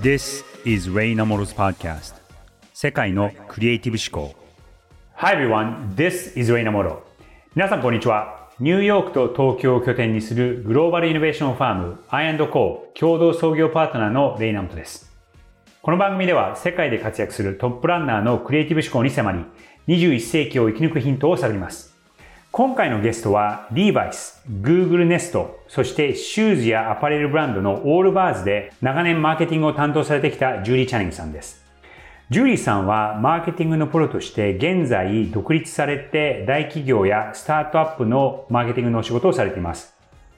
This is Ray Namoro's podcast. 世界のクリエイティブ思考。Hi everyone, this is Ray Namoro. 皆さんこんにちは。ニューヨークと東京を拠点にするグローバルイノベーションファーム I&Co 共同創業パートナーのレイナモトです。この番組では世界で活躍するトップランナーのクリエイティブ思考に迫り21世紀を生き抜くヒントを探ります。今回のゲストは、リーバイス、Google Nest、そしてシューズやアパレルブランドのオールバーズで長年マーケティングを担当されてきたジュリー・チャニングさんです。ジュリーさんはマーケティングのプロとして現在独立されて大企業やスタートアップのマーケティングのお仕事をされています。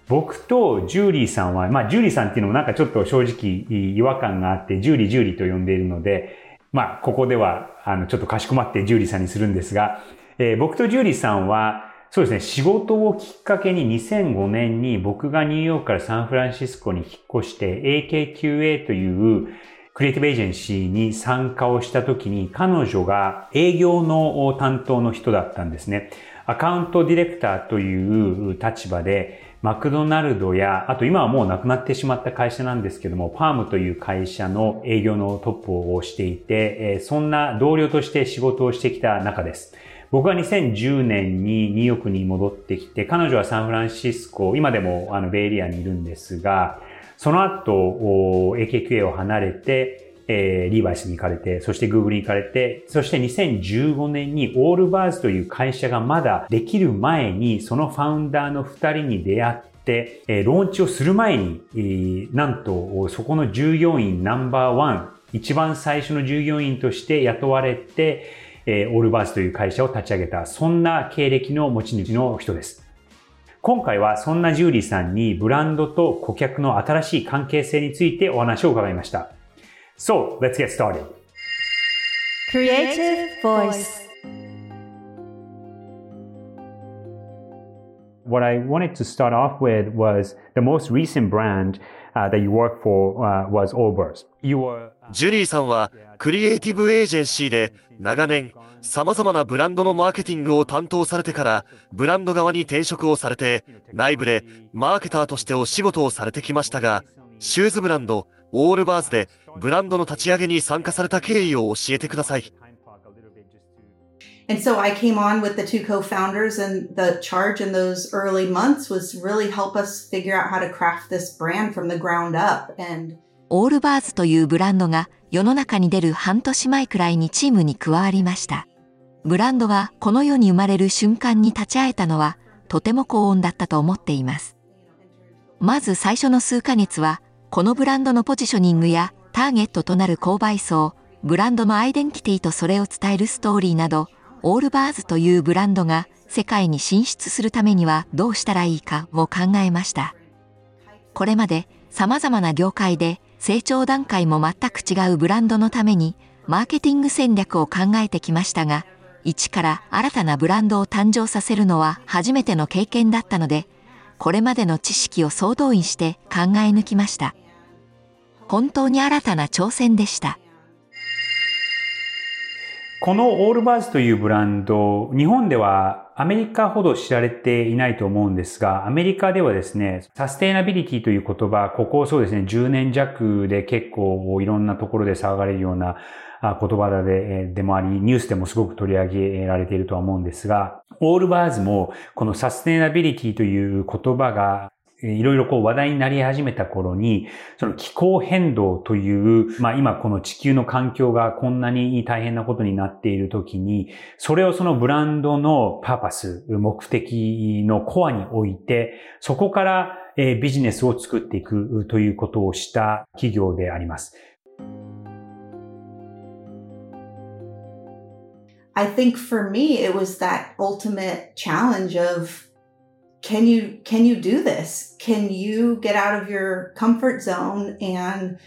僕とジューリーさんは、まあジューリーさんっていうのもなんかちょっと正直違和感があって、ジューリー、ジューリーと呼んでいるので、まあここではあのちょっとかしこまってジューリーさんにするんですが、えー、僕とジューリーさんはそうですね。仕事をきっかけに2005年に僕がニューヨークからサンフランシスコに引っ越して AKQA というクリエイティブエージェンシーに参加をした時に彼女が営業の担当の人だったんですね。アカウントディレクターという立場でマクドナルドや、あと今はもうなくなってしまった会社なんですけども、パームという会社の営業のトップをしていて、そんな同僚として仕事をしてきた中です。僕は2010年にニューヨークに戻ってきて、彼女はサンフランシスコ、今でもあのベイエリアにいるんですが、その後、AKQA を離れて、えー、リーバイスに行かれて、そして Google に行かれて、そして2015年にオールバーズという会社がまだできる前に、そのファウンダーの二人に出会って、えー、ローンチをする前に、えー、なんと、そこの従業員ナンバーワン、一番最初の従業員として雇われて、えー、オールバーズという会社を立ち上げた、そんな経歴の持ち主の人です。今回はそんなジューリーさんにブランドと顧客の新しい関係性についてお話を伺いました。So, let's get started. Creative Voice What I wanted to start off with was the most recent brand uh, that you worked for uh, was Allbirds. You were ジュリーさんはクリエイティブエージェンシーで長年様々なブランドのマーケティングを担当されてからブランド側に転職をされて内部でマーケターとしてお仕事をされてきましたがシューズブランドオールバーズでブランドの立ち上げに参加された経緯を教えてください。And so I came on with the two co-founders and the charge in those early months was really help us figure out how to craft this brand from the ground up and オールバーズというブランドが世の中に出る半年前くらいにチームに加わりました。ブランドがこの世に生まれる瞬間に立ち会えたのはとても幸運だったと思っています。まず最初の数ヶ月はこのブランドのポジショニングやターゲットとなる購買層、ブランドのアイデンティティとそれを伝えるストーリーなど、オールバーズというブランドが世界に進出するためにはどうしたらいいかを考えました。これまで様々な業界で成長段階も全く違うブランドのためにマーケティング戦略を考えてきましたが、一から新たなブランドを誕生させるのは初めての経験だったので、これまでの知識を総動員して考え抜きました。本当に新たな挑戦でした。このオールバーズというブランド、日本ではアメリカほど知られていないと思うんですが、アメリカではですね、サステイナビリティという言葉、ここそうですね、10年弱で結構いろんなところで騒がれるような言葉ででもあり、ニュースでもすごく取り上げられているとは思うんですが、オールバーズもこのサステイナビリティという言葉がいろいろこう話題になり始めた頃に、その気候変動という、まあ今この地球の環境がこんなに大変なことになっている時に、それをそのブランドのパーパス、目的のコアに置いて、そこからビジネスを作っていくということをした企業であります。I think for me, it was that ultimate challenge of can you can you do this can you get out of your comfort zone and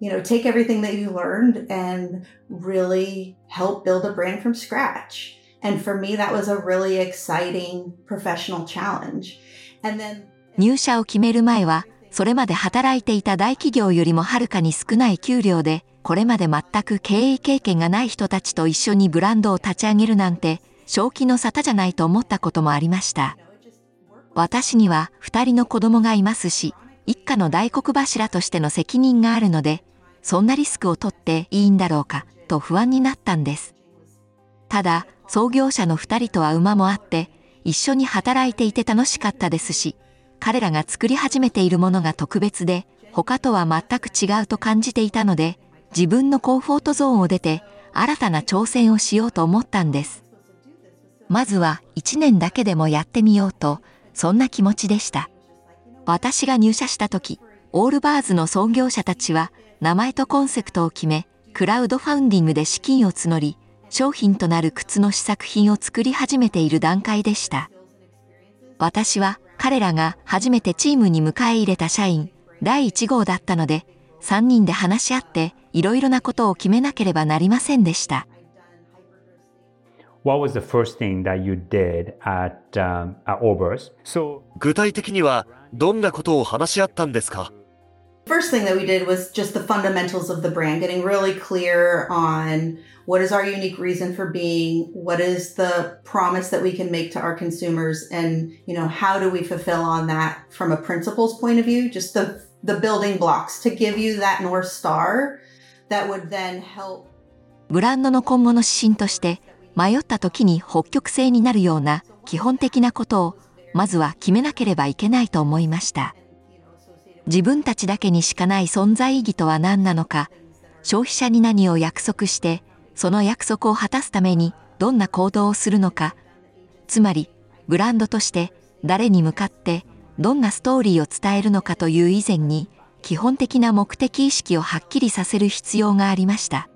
you know take everything that you learned and really help build a brand from scratch and for me that was a really exciting professional challenge and then 入社を決める前はそれまで働いていた大企業よりもはるかに少ない給料でこれまで全く経営経験がない人たちと一緒にブランドを立ち上げるなんて正気の沙汰じゃないと思ったこともありました。私には二人の子供がいますし、一家の大黒柱としての責任があるので、そんなリスクを取っていいんだろうかと不安になったんです。ただ、創業者の二人とは馬もあって、一緒に働いていて楽しかったですし、彼らが作り始めているものが特別で、他とは全く違うと感じていたので、自分のコンフォートゾーンを出て、新たな挑戦をしようと思ったんです。まずは一年だけでもやってみようと、そんな気持ちでした。私が入社した時、オールバーズの創業者たちは、名前とコンセプトを決め、クラウドファウンディングで資金を募り、商品となる靴の試作品を作り始めている段階でした。私は彼らが初めてチームに迎え入れた社員第1号だったので、3人で話し合っていろいろなことを決めなければなりませんでした。What was the first thing that you did at,、um, at Obers? So, 具体的にはどんなことを話し合ったんですか First thing that we did was just the fundamentals of the brand, getting really clear on what is our unique reason for being, what is the promise that we can make to our consumers, and you know how do we fulfill on that from a principles point of view, just the the building blocks to give you that north star that would then help. ブランドの今後の指針として 迷った時に北極星になるような基本的なことをまずは決めなければいけないと思いました。自分たちだけにしかない存在意義とは何なのか、消費者に何を約束して、その約束を果たすためにどんな行動をするのか、つまり、ブランドとして誰に向かってどんなストーリーを伝えるのかという以前に、基本的な目的意識をはっきりさせる必要がありました。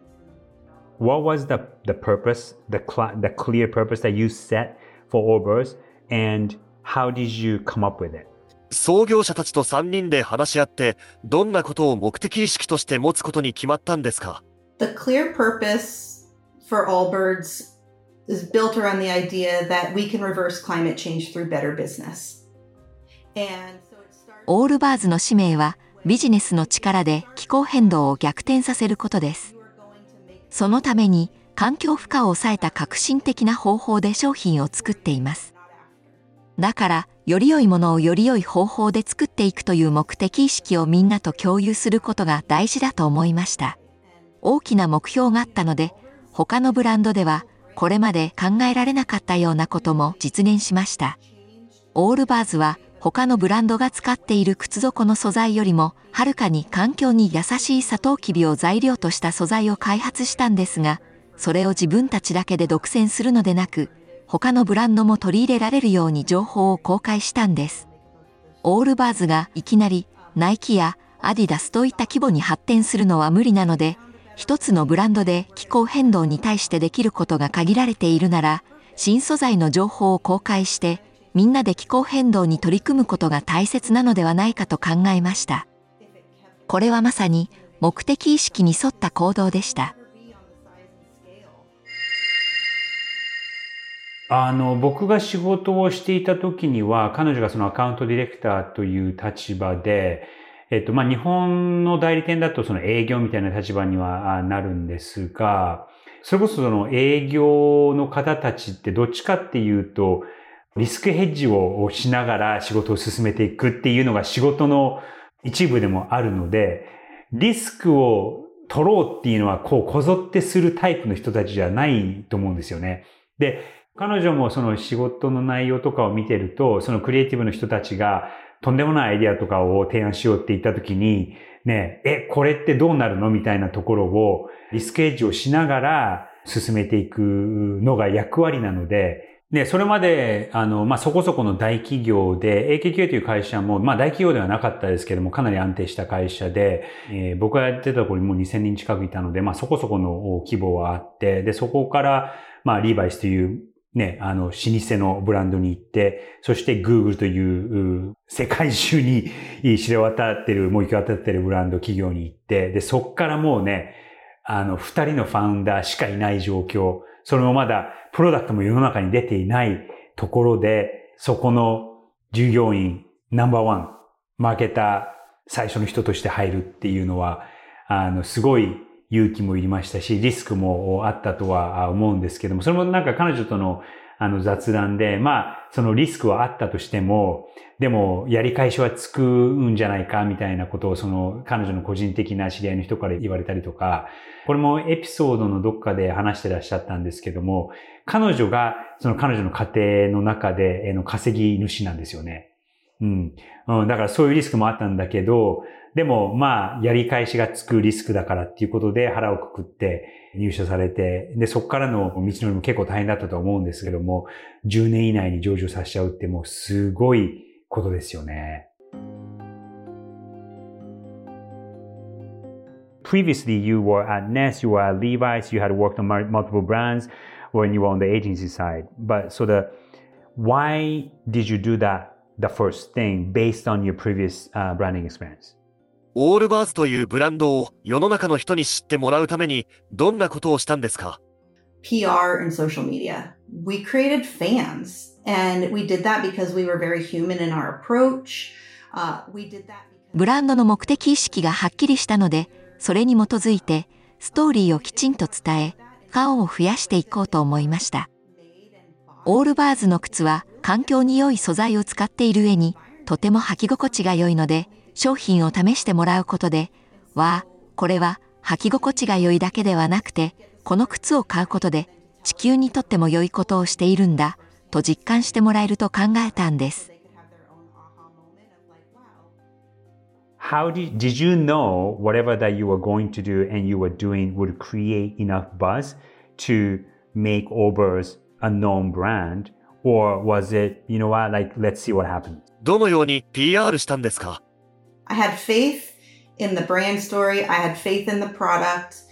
What was the, the purpose, the, the clear purpose that you set for Orbers and how did you come up with it? 創業者たちと3人で話し合って、どんなことを目的意識として持つことに決まったんですか The clear purpose for Allbirds is built around the idea that we can reverse climate change through better business. And so it started... オールバーズの使命はビジネスの力で気候変動を逆転させることです。そのために環境負荷を抑えた革新的な方法で商品を作っています。だからより良いものをより良い方法で作っていくという目的意識をみんなと共有することが大事だと思いました。大きな目標があったので、他のブランドではこれまで考えられなかったようなことも実現しました。オールバーズは他のブランドが使っている靴底の素材よりもはるかに環境に優しいサトウキビを材料とした素材を開発したんですが、それを自分たちだけで独占するのでなく、他のブランドも取り入れられるように情報を公開したんです。オールバーズがいきなりナイキやアディダスといった規模に発展するのは無理なので、一つのブランドで気候変動に対してできることが限られているなら、新素材の情報を公開して、みんなで気候変動に取り組むことが大切なのではないかと考えました。これはまさに目的意識に沿った行動でした。あの、僕が仕事をしていた時には、彼女がそのアカウントディレクターという立場で、えっと、まあ、日本の代理店だとその営業みたいな立場にはなるんですが、それこそその営業の方たちってどっちかっていうと、リスクヘッジをしながら仕事を進めていくっていうのが仕事の一部でもあるので、リスクを取ろうっていうのはこうこぞってするタイプの人たちじゃないと思うんですよね。で、彼女もその仕事の内容とかを見てると、そのクリエイティブの人たちがとんでもないアイディアとかを提案しようって言った時に、ね、え、これってどうなるのみたいなところをリスクエッジをしながら進めていくのが役割なので、で、それまで、あの、まあ、そこそこの大企業で、AKK という会社も、まあ、大企業ではなかったですけども、かなり安定した会社で、えー、僕がやってたところにもう2000人近くいたので、まあ、そこそこの規模はあって、で、そこから、まあ、リーバイスというね、あの、老舗のブランドに行って、そして Google という世界中に知れ渡ってる、もう行き渡ってるブランド企業に行って、で、そっからもうね、あの、二人のファウンダーしかいない状況、それもまだプロダクトも世の中に出ていないところで、そこの従業員ナンバーワン、マーケター最初の人として入るっていうのは、あの、すごい勇気もいりましたし、リスクもあったとは思うんですけども、それもなんか彼女とのあの雑談で、まあ、そのリスクはあったとしても、でも、やり返しはつくんじゃないか、みたいなことを、その、彼女の個人的な知り合いの人から言われたりとか、これもエピソードのどっかで話してらっしゃったんですけども、彼女が、その彼女の家庭の中で、の稼ぎ主なんですよね。うん。だからそういうリスクもあったんだけど、でも、まあ、やり返しがつくリスクだからっていうことで腹をくくって入社されて、で、そこからの道のりも結構大変だったと思うんですけども、10年以内に上場させちゃうってもうすごいことですよね。Previously, you were at Nest, you were at Levi's, you had worked on multiple brands when you were on the agency side. But so the, why did you do that the first thing based on your previous、uh, branding experience? オールバーズというブランドを世の中の人に知ってもらうためにどんなことをしたんですか PR and social media. We created fans and we did that because we were very human in our approach. Uh, we did that ブランドの目的意識がはっきりしたので、それに基づいてストーリーをきちんと伝え、ファンを増やしていこうと思いました。オールバーズの靴は環境に良い素材を使っている上にとても履き心地が良いので、商品を試してもらうことで、わあ、これは履き心地が良いだけではなくて、この靴を買うことで地球にとっても良いことをしているんだと実感してもらえると考えたんです。How did, did you know whatever that you were going to do and you were doing would create enough buzz to make Obers a known brand? Or was it, you know what, like, let's see what happens? どのように PR したんですか I had faith in the brand story. I had faith in the product.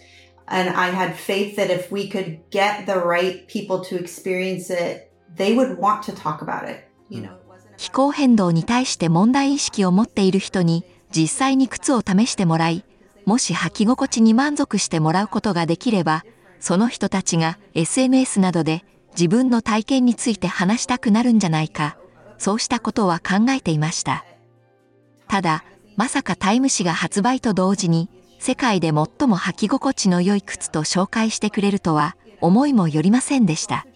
And I had faith that if we could get the right people to experience it, they would want to talk about it. You know, 気候変動に対して問題意識を持っている人に実際に靴を試してもらい、もし履き心地に満足してもらうことができれば、その人たちが SNS などで自分の体験について話したくなるんじゃないか、そうしたことは考えていました。ただ、まさかタイム誌が発売と同時に世界で最も履き心地の良い靴と紹介してくれるとは思いもよりませんでした。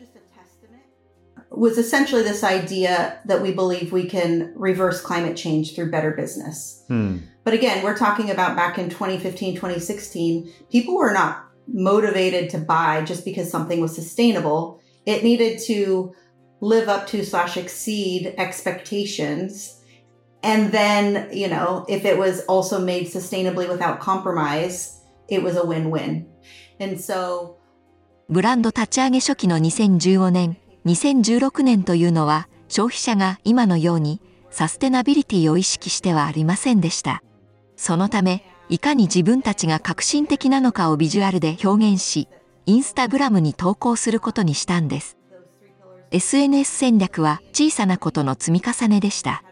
was essentially this idea that we believe we can reverse climate change through better business. Hmm. But again, we're talking about back in 2015, 2016, people were not motivated to buy just because something was sustainable. It needed to live up to slash exceed expectations And then, you know, if it was also made sustainably without compromise, it was a win-win. And so, ブランド立ち上げ初期の2015年、2016年というのは消費者が今のようにサステナビリティを意識してはありませんでした。そのため、いかに自分たちが革新的なのかをビジュアルで表現し、インスタグラムに投稿することにしたんです。SNS 戦略は小さなことの積み重ねでした。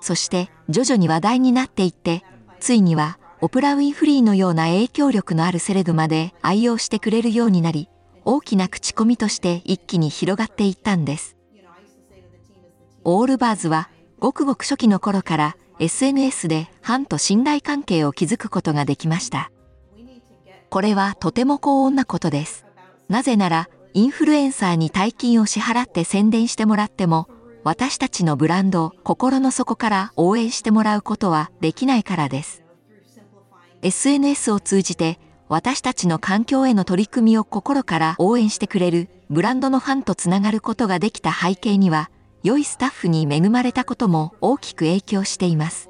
そして徐々に話題になっていって、ついにはオプラ・ウィンフリーのような影響力のあるセレブまで愛用してくれるようになり、大きな口コミとして一気に広がっていったんです。オールバーズはごくごく初期の頃から SNS でファンと信頼関係を築くことができました。これはとても高温なことです。なぜなら、インフルエンサーに大金を支払って宣伝してもらっても、私たちのブランドを心の底から応援してもらうことはできないからです。SNS を通じて私たちの環境への取り組みを心から応援してくれるブランドのファンとつながることができた背景には、良いスタッフに恵まれたことも大きく影響しています。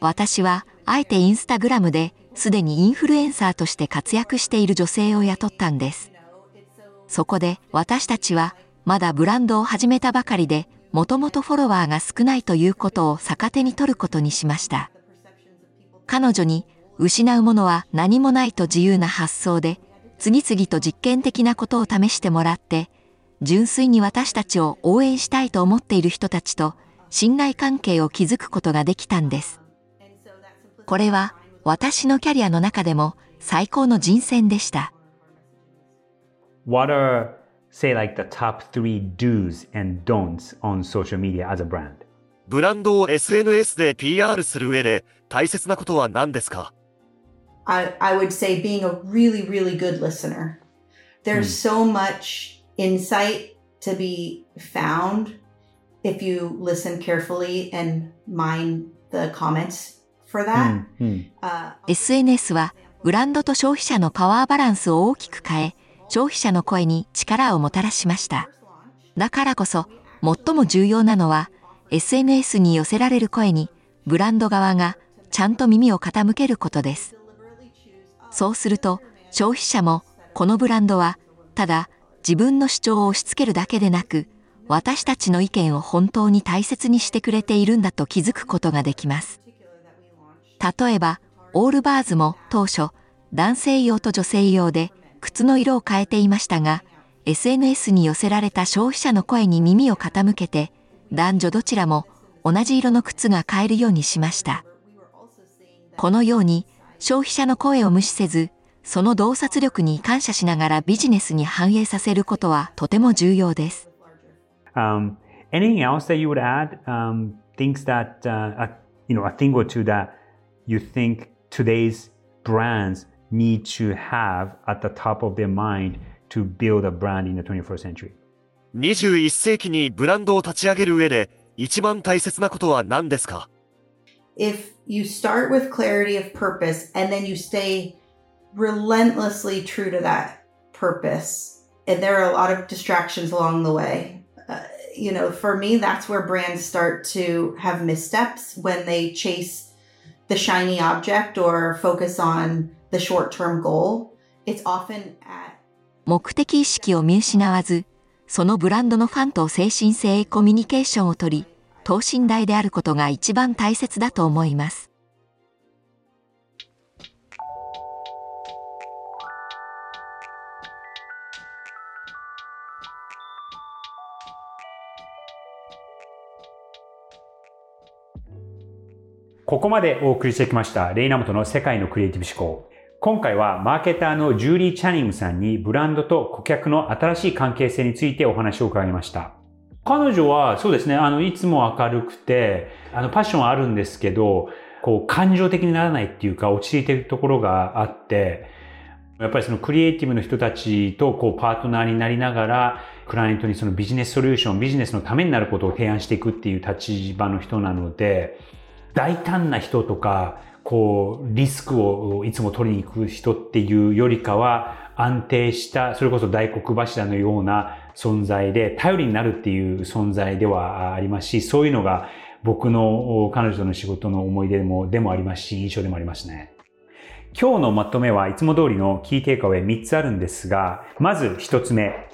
私はあえてインスタグラムですでにインフルエンサーとして活躍している女性を雇ったんです。そこで私たちはまだブランドを始めたばかりで、もともとフォロワーが少ないということを逆手に取ることにしました。彼女に失うものは何もないと自由な発想で、次々と実験的なことを試してもらって、純粋に私たちを応援したいと思っている人たちと信頼関係を築くことができたんです。これは私のキャリアの中でも最高の人選でした。What are say like the top three do's and don'ts on social media as a brand? ブランドを SNS で PR する上で大切なことは何ですか I, I would say being a really, really good listener. There's so much insight to be found if you listen carefully and mind the comments Uh, SNS はブランドと消費者のパワーバランスを大きく変え、消費者の声に力をもたらしました。だからこそ、最も重要なのは、SNS に寄せられる声に、ブランド側がちゃんと耳を傾けることです。そうすると、消費者も、このブランドは、ただ自分の主張を押し付けるだけでなく、私たちの意見を本当に大切にしてくれているんだと気づくことができます。例えば、オールバーズも当初、男性用と女性用で靴の色を変えていましたが、SNS に寄せられた消費者の声に耳を傾けて、男女どちらも同じ色の靴が買えるようにしました。このように、消費者の声を無視せず、その洞察力に感謝しながらビジネスに反映させることはとても重要です。Um, anything else that you would add? Um, things that uh, a, you know, a thing or two that you think today's brands need to have at the top of their mind to build a brand in the 21st century. 21世紀にブランドを立ち上げる上で一番大切なことは何ですか if you start with clarity of purpose and then you stay relentlessly true to that purpose, and there are a lot of distractions along the way. Uh, you know, for me, that's where brands start to have missteps when they chase the shiny object or focus on the short term goal. It's often at 目的意識を見失わず、そのブランドのファンと精神性コミュニケーションをとり、等身大であることが一番大切だと思います。ここまでお送りしてきました、レイナモトの世界のクリエイティブ思考。今回はマーケターのジューリー・チャニングさんにブランドと顧客の新しい関係性についてお話を伺いました。彼女はそうですね、あの、いつも明るくて、あの、パッションはあるんですけど、こう、感情的にならないっていうか、落ち着いてるところがあって、やっぱりそのクリエイティブの人たちとこうパートナーになりながら、クライアントにそのビジネスソリューション、ビジネスのためになることを提案していくっていう立場の人なので、大胆な人とか、こう、リスクをいつも取りに行く人っていうよりかは、安定した、それこそ大黒柱のような存在で、頼りになるっていう存在ではありますし、そういうのが僕の彼女との仕事の思い出でも、でもありますし、印象でもありますね。今日のまとめはいつも通りの key takeaway 3つあるんですが、まず1つ目、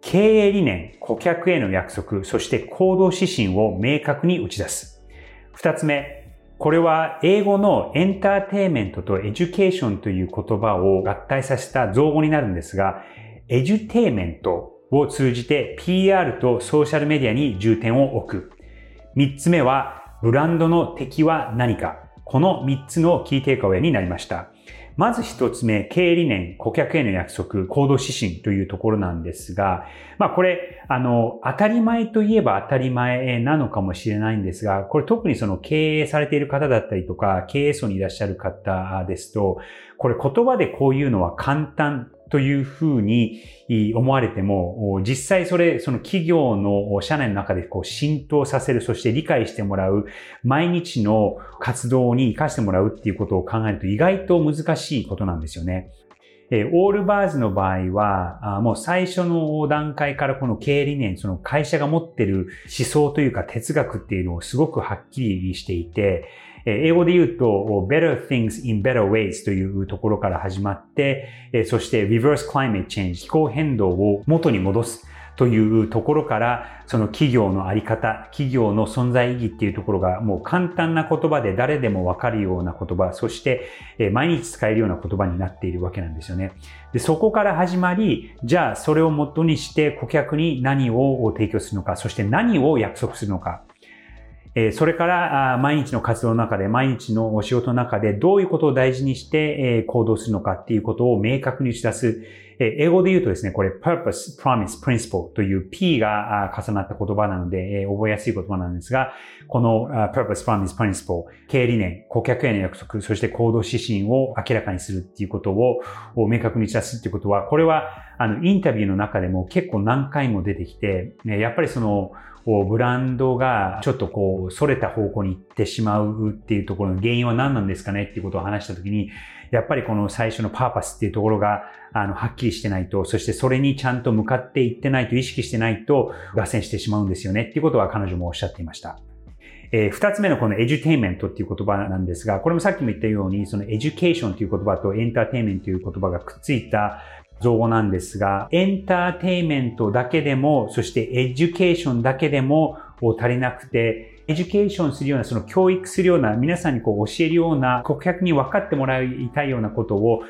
経営理念、顧客への約束、そして行動指針を明確に打ち出す。2つ目、これは英語のエンターテイメントと education という言葉を合体させた造語になるんですが、 edutainment を通じて PR とソーシャルメディアに重点を置く。3つ目は、ブランドの敵は何か。この3つのキーテイクアウェイになりました。まず一つ目、経営理念、顧客への約束、行動指針というところなんですが、まあこれ、あの、当たり前といえば当たり前なのかもしれないんですが、これ特にその経営されている方だったりとか、経営層にいらっしゃる方ですと、これ言葉でこういうのは簡単というふうに思われても、実際それ、その企業の社内の中でこう浸透させる、そして理解してもらう、毎日の活動に活かしてもらうっていうことを考えると意外と難しいことなんですよね。えオールバーズの場合は、あもう最初の段階からこの経営理念、その会社が持ってる思想というか哲学っていうのをすごくはっきりしていて、英語で言うと、better things in better ways というところから始まって、そして reverse climate change 気候変動を元に戻すというところから、その企業のあり方、企業の存在意義っていうところがもう簡単な言葉で誰でもわかるような言葉、そして毎日使えるような言葉になっているわけなんですよね。で、そこから始まり、じゃあそれを元にして顧客に何を提供するのか、そして何を約束するのか。えそれから毎日の活動の中で、毎日のお仕事の中でどういうことを大事にして行動するのかっていうことを明確に打ち出す。英語で言うとですね、これ purpose, promise, principle という P が重なった言葉なので、覚えやすい言葉なんですが、この purpose, promise, principle、経営理念、顧客への約束、そして行動指針を明らかにするっていうことを明確に打ち出すっていうことは、これはあのインタビューの中でも結構何回も出てきて、やっぱりそのこうブランドがちょっとこう、逸れた方向に行ってしまうっていうところの原因は何なんですかねっていうことを話したときに、やっぱりこの最初のパーパスっていうところが、あの、はっきりしてないと、そしてそれにちゃんと向かっていってないと、意識してないと、脱線してしまうんですよねっていうことは彼女もおっしゃっていました。えー、二つ目のこの edutainment っていう言葉なんですが、これもさっきも言ったように、その education という言葉とエンターテイメントという言葉がくっついた造語なんですが、エンターテイメントだけでも、そして education だけでも足りなくて、 education するような、その教育するような、皆さんにこう教えるような、顧客に分かってもらいたいようなことを、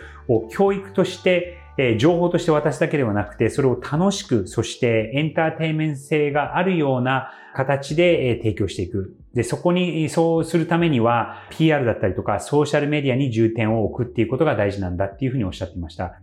教育として、え情報として渡すだけではなくて、それを楽しく、そしてエンターテイメント性があるような形で提供していく。で、そこに、そうするためには、PR だったりとか、ソーシャルメディアに重点を置くっていうことが大事なんだっていうふうにおっしゃっていました。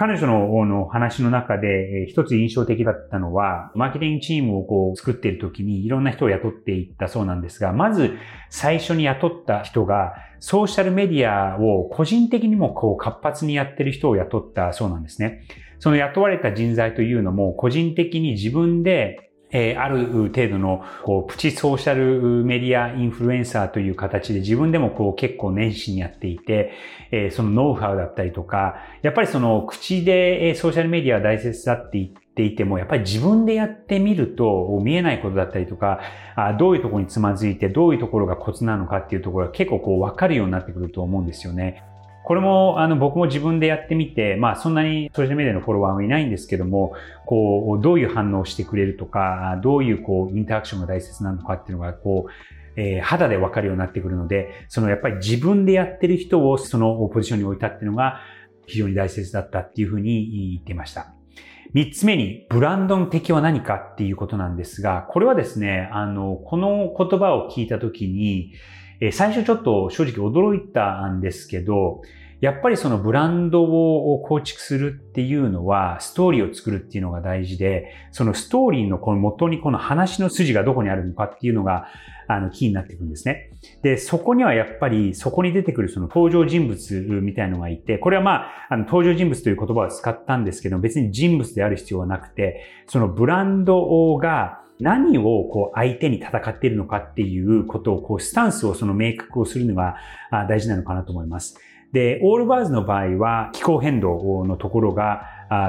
彼女の話の中で一つ印象的だったのは、マーケティングチームをこう作っている時にいろんな人を雇っていったそうなんですが、まず最初に雇った人がソーシャルメディアを個人的にもこう活発にやってる人を雇ったそうなんですね。その雇われた人材というのも個人的に自分でえー、ある程度の、こう、プチソーシャルメディアインフルエンサーという形で自分でもこう結構熱心にやっていて、えー、そのノウハウだったりとか、やっぱりその口でソーシャルメディアは大切だって言っていても、やっぱり自分でやってみると見えないことだったりとか、あどういうところにつまずいて、どういうところがコツなのかっていうところが結構こう分かるようになってくると思うんですよね。これも、あの、僕も自分でやってみて、まあ、そんなにソーシャルメディアのフォロワーはいないんですけども、こう、どういう反応をしてくれるとか、どういう、こう、インタラクションが大切なのかっていうのが、こう、えー、肌でわかるようになってくるので、そのやっぱり自分でやってる人をそのポジションに置いたっていうのが非常に大切だったっていうふうに言ってました。三つ目に、ブランドの敵は何かっていうことなんですが、これはですね、あの、この言葉を聞いたときに、え最初ちょっと正直驚いたんですけど、やっぱりそのブランドを構築するっていうのは、ストーリーを作るっていうのが大事で、そのストーリーのこの元にこの話の筋がどこにあるのかっていうのが、あの、キーになっていくんですね。で、そこにはやっぱり、そこに出てくるその登場人物みたいのがいて、これはまあ、あの、登場人物という言葉を使ったんですけど、別に人物である必要はなくて、そのブランドが、何をこう相手に戦っているのかっていうことをこうスタンスをその明確をするのが大事なのかなと思います。で、オールバーズの場合は気候変動のところが、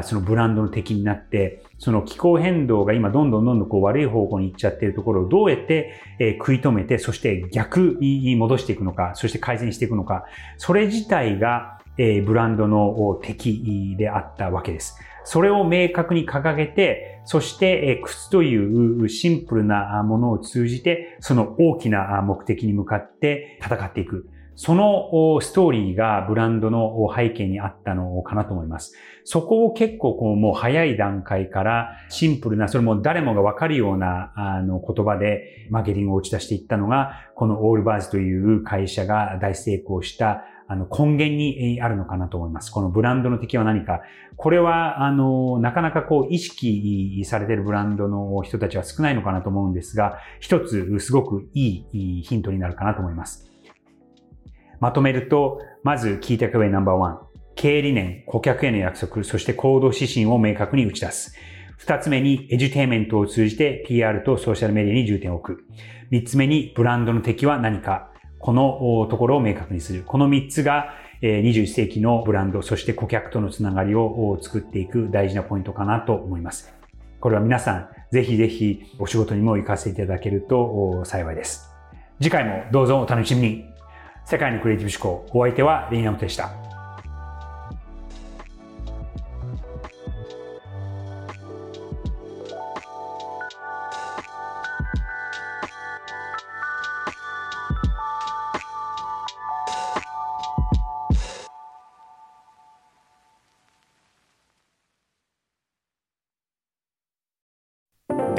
そのブランドの敵になって、その気候変動が今どんどんどんどんこう悪い方向に行っちゃっているところをどうやって、食い止めて、そして逆に戻していくのか、そして改善していくのか、それ自体が、ブランドの敵であったわけです。それを明確に掲げて、そして、靴というシンプルなものを通じて、その大きな目的に向かって戦っていく。そのストーリーがブランドの背景にあったのかなと思います。そこを結構こうもう早い段階からシンプルな、それも誰もがわかるようなあの言葉でマーケティングを打ち出していったのが、このオールバーズという会社が大成功したあの根源にあるのかなと思います。このブランドの敵は何か。これは、あの、なかなかこう意識されているブランドの人たちは少ないのかなと思うんですが、一つすごくいいヒントになるかなと思います。まとめると、まずキーテクウェイナンバーワン。経営理念、顧客への約束、そして行動指針を明確に打ち出す。二つ目に、エデュテイメントを通じて PR とソーシャルメディアに重点を置く。三つ目に、ブランドの敵は何か。このところを明確にする。この3つが、21世紀のブランド、そして顧客とのつながりを作っていく大事なポイントかなと思います。これは皆さん、ぜひぜひお仕事にも行かせていただけると幸いです。次回もどうぞお楽しみに。世界のクリエイティブ思考お相手はレイナムでした